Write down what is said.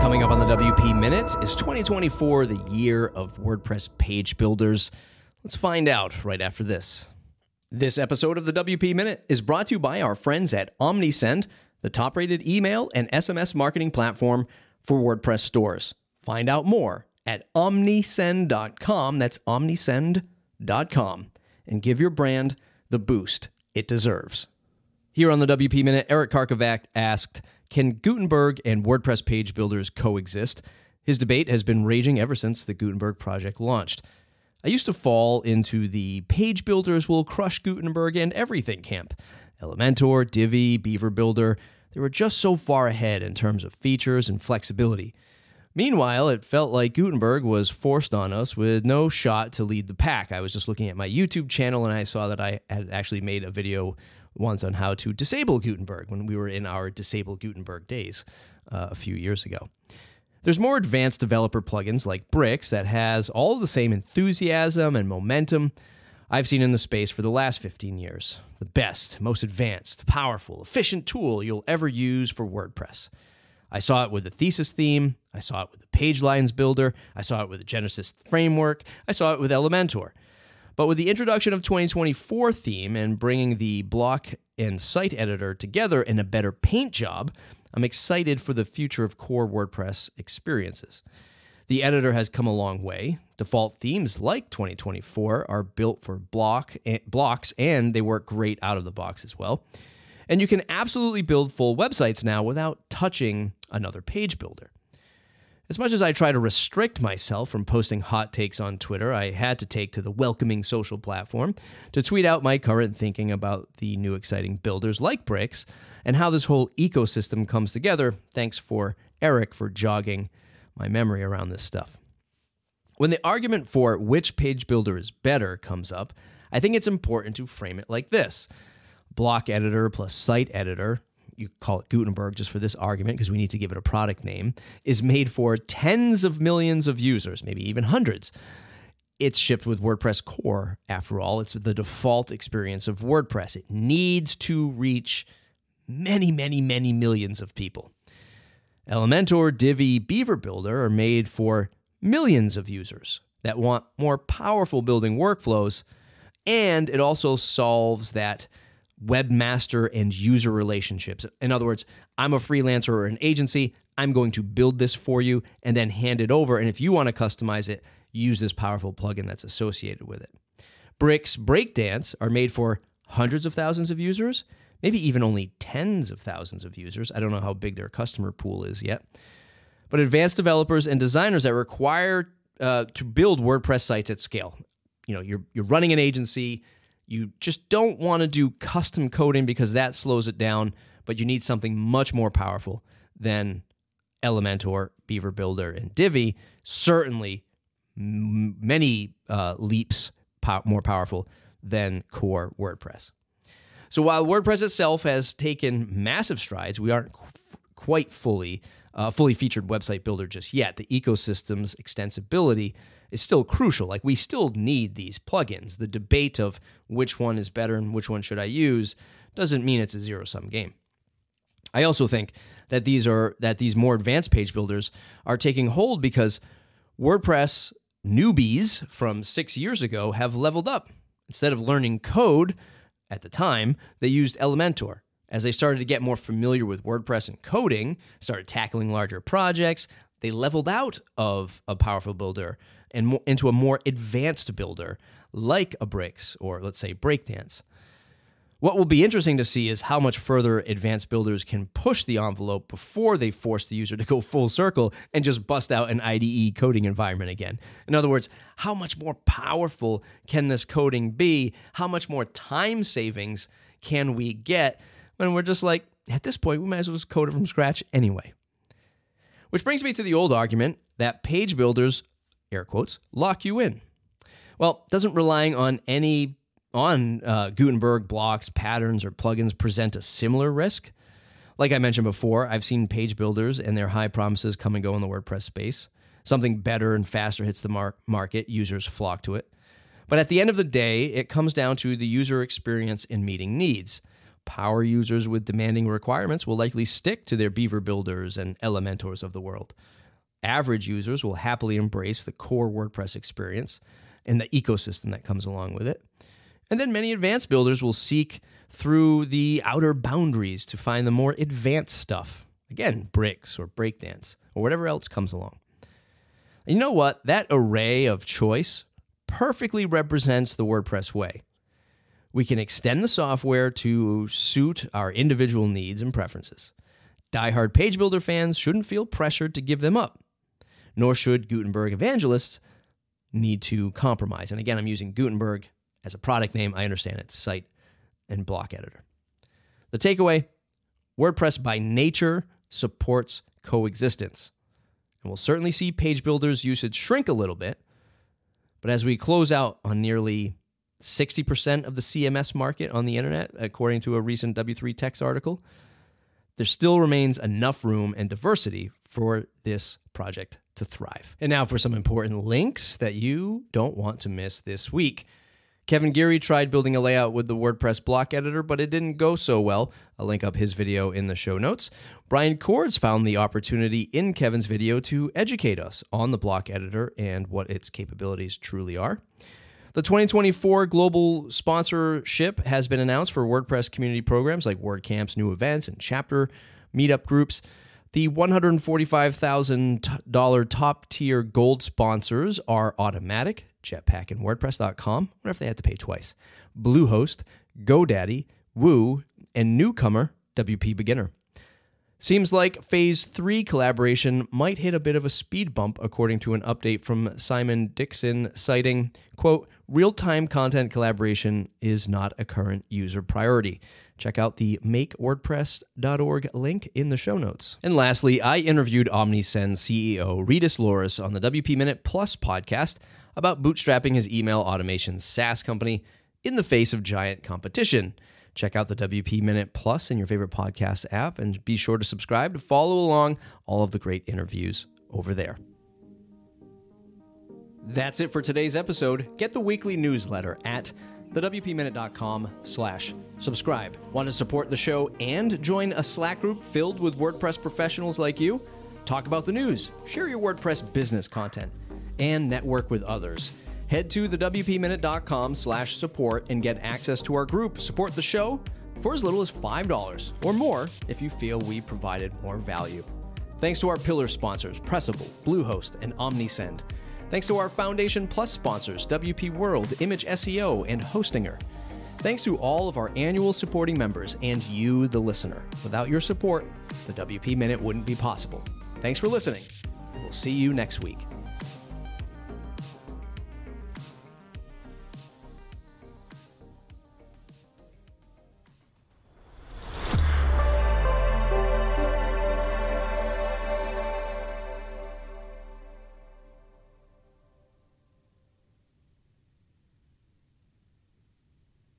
Coming up on the WP Minute is 2024 the year of WordPress page builders? Let's find out right after this. This episode of the WP Minute is brought to you by our friends at OmniSend, the top rated email and SMS marketing platform for WordPress stores. Find out more at omnisend.com. That's omnisend.com. And give your brand the boost it deserves. Here on the WP Minute, Eric Karkovack asked Can Gutenberg and WordPress page builders coexist? His debate has been raging ever since the Gutenberg project launched. I used to fall into the page builders will crush Gutenberg and everything camp. Elementor, Divi, Beaver Builder, they were just so far ahead in terms of features and flexibility. Meanwhile, it felt like Gutenberg was forced on us with no shot to lead the pack. I was just looking at my YouTube channel and I saw that I had actually made a video once on how to disable Gutenberg when we were in our disable Gutenberg days uh, a few years ago. There's more advanced developer plugins like Bricks that has all the same enthusiasm and momentum I've seen in the space for the last 15 years. The best, most advanced, powerful, efficient tool you'll ever use for WordPress. I saw it with the thesis theme, I saw it with the PageLines builder, I saw it with the Genesis framework, I saw it with Elementor. But with the introduction of 2024 theme and bringing the block and site editor together in a better paint job, I'm excited for the future of core WordPress experiences. The editor has come a long way. Default themes like 2024 are built for block and blocks and they work great out of the box as well. And you can absolutely build full websites now without touching another page builder. As much as I try to restrict myself from posting hot takes on Twitter, I had to take to the welcoming social platform to tweet out my current thinking about the new exciting builders like Bricks and how this whole ecosystem comes together. Thanks for Eric for jogging my memory around this stuff. When the argument for which page builder is better comes up, I think it's important to frame it like this block editor plus site editor you call it Gutenberg just for this argument because we need to give it a product name, is made for tens of millions of users, maybe even hundreds. It's shipped with WordPress core, after all. It's the default experience of WordPress. It needs to reach many, many, many millions of people. Elementor, Divi, Beaver Builder are made for millions of users that want more powerful building workflows, and it also solves that webmaster and user relationships. In other words, I'm a freelancer or an agency. I'm going to build this for you and then hand it over. And if you want to customize it, use this powerful plugin that's associated with it. Bricks Breakdance are made for hundreds of thousands of users, maybe even only tens of thousands of users. I don't know how big their customer pool is yet. But advanced developers and designers that require uh, to build WordPress sites at scale. You know, you're you're running an agency, you just don't want to do custom coding because that slows it down, but you need something much more powerful than Elementor, Beaver Builder, and Divi. Certainly, m- many uh, leaps po- more powerful than core WordPress. So while WordPress itself has taken massive strides, we aren't qu- quite fully uh, fully featured website builder just yet. The ecosystem's extensibility is still crucial. Like we still need these plugins. The debate of which one is better and which one should I use doesn't mean it's a zero sum game. I also think that these are that these more advanced page builders are taking hold because WordPress newbies from 6 years ago have leveled up. Instead of learning code at the time, they used Elementor. As they started to get more familiar with WordPress and coding, started tackling larger projects, they leveled out of a powerful builder and into a more advanced builder like a Bricks or let's say Breakdance. What will be interesting to see is how much further advanced builders can push the envelope before they force the user to go full circle and just bust out an IDE coding environment again. In other words, how much more powerful can this coding be? How much more time savings can we get when we're just like, at this point, we might as well just code it from scratch anyway? Which brings me to the old argument that page builders air quotes, lock you in. Well, doesn't relying on any on uh, Gutenberg blocks, patterns, or plugins present a similar risk? Like I mentioned before, I've seen page builders and their high promises come and go in the WordPress space. Something better and faster hits the mar- market, users flock to it. But at the end of the day, it comes down to the user experience in meeting needs. power users with demanding requirements will likely stick to their Beaver builders and Elementors of the world. Average users will happily embrace the core WordPress experience and the ecosystem that comes along with it. And then many advanced builders will seek through the outer boundaries to find the more advanced stuff. Again, bricks or breakdance or whatever else comes along. And you know what? That array of choice perfectly represents the WordPress way. We can extend the software to suit our individual needs and preferences. Die-hard page builder fans shouldn't feel pressured to give them up, nor should Gutenberg evangelists need to compromise. And again, I'm using Gutenberg as a product name. I understand it's site and block editor. The takeaway WordPress by nature supports coexistence. And we'll certainly see page builders usage shrink a little bit. But as we close out on nearly 60% of the CMS market on the internet, according to a recent W3Techs article, there still remains enough room and diversity for this project to thrive. And now for some important links that you don't want to miss this week. Kevin Geary tried building a layout with the WordPress block editor, but it didn't go so well. I'll link up his video in the show notes. Brian Coords found the opportunity in Kevin's video to educate us on the block editor and what its capabilities truly are. The 2024 global sponsorship has been announced for WordPress community programs like WordCamp's new events and chapter meetup groups. The $145,000 top tier gold sponsors are Automattic, Jetpack, and WordPress.com. I wonder if they had to pay twice. Bluehost, GoDaddy, Woo, and newcomer WP Beginner. Seems like Phase 3 collaboration might hit a bit of a speed bump, according to an update from Simon Dixon, citing, quote, real time content collaboration is not a current user priority. Check out the makewordpress.org link in the show notes. And lastly, I interviewed OmniSend CEO Rytis Lauris on the WP Minute Plus podcast about bootstrapping his email automation SaaS company in the face of giant competition. Check out the WP Minute Plus in your favorite podcast app and be sure to subscribe to follow along all of the great interviews over there. That's it for today's episode. Get the weekly newsletter at thewpminute.com slash subscribe. Want to support the show and join a Slack group filled with WordPress professionals like you? Talk about the news, share your WordPress business content, and network with others. Head to thewpminute.com slash support and get access to our group. Support the show for as little as $5 or more if you feel we provided more value. Thanks to our pillar sponsors, Pressable, Bluehost, and OmniSend. Thanks to our Foundation Plus sponsors, WP World, Image SEO, and Hostinger. Thanks to all of our annual supporting members and you, the listener. Without your support, the WP Minute wouldn't be possible. Thanks for listening. We'll see you next week.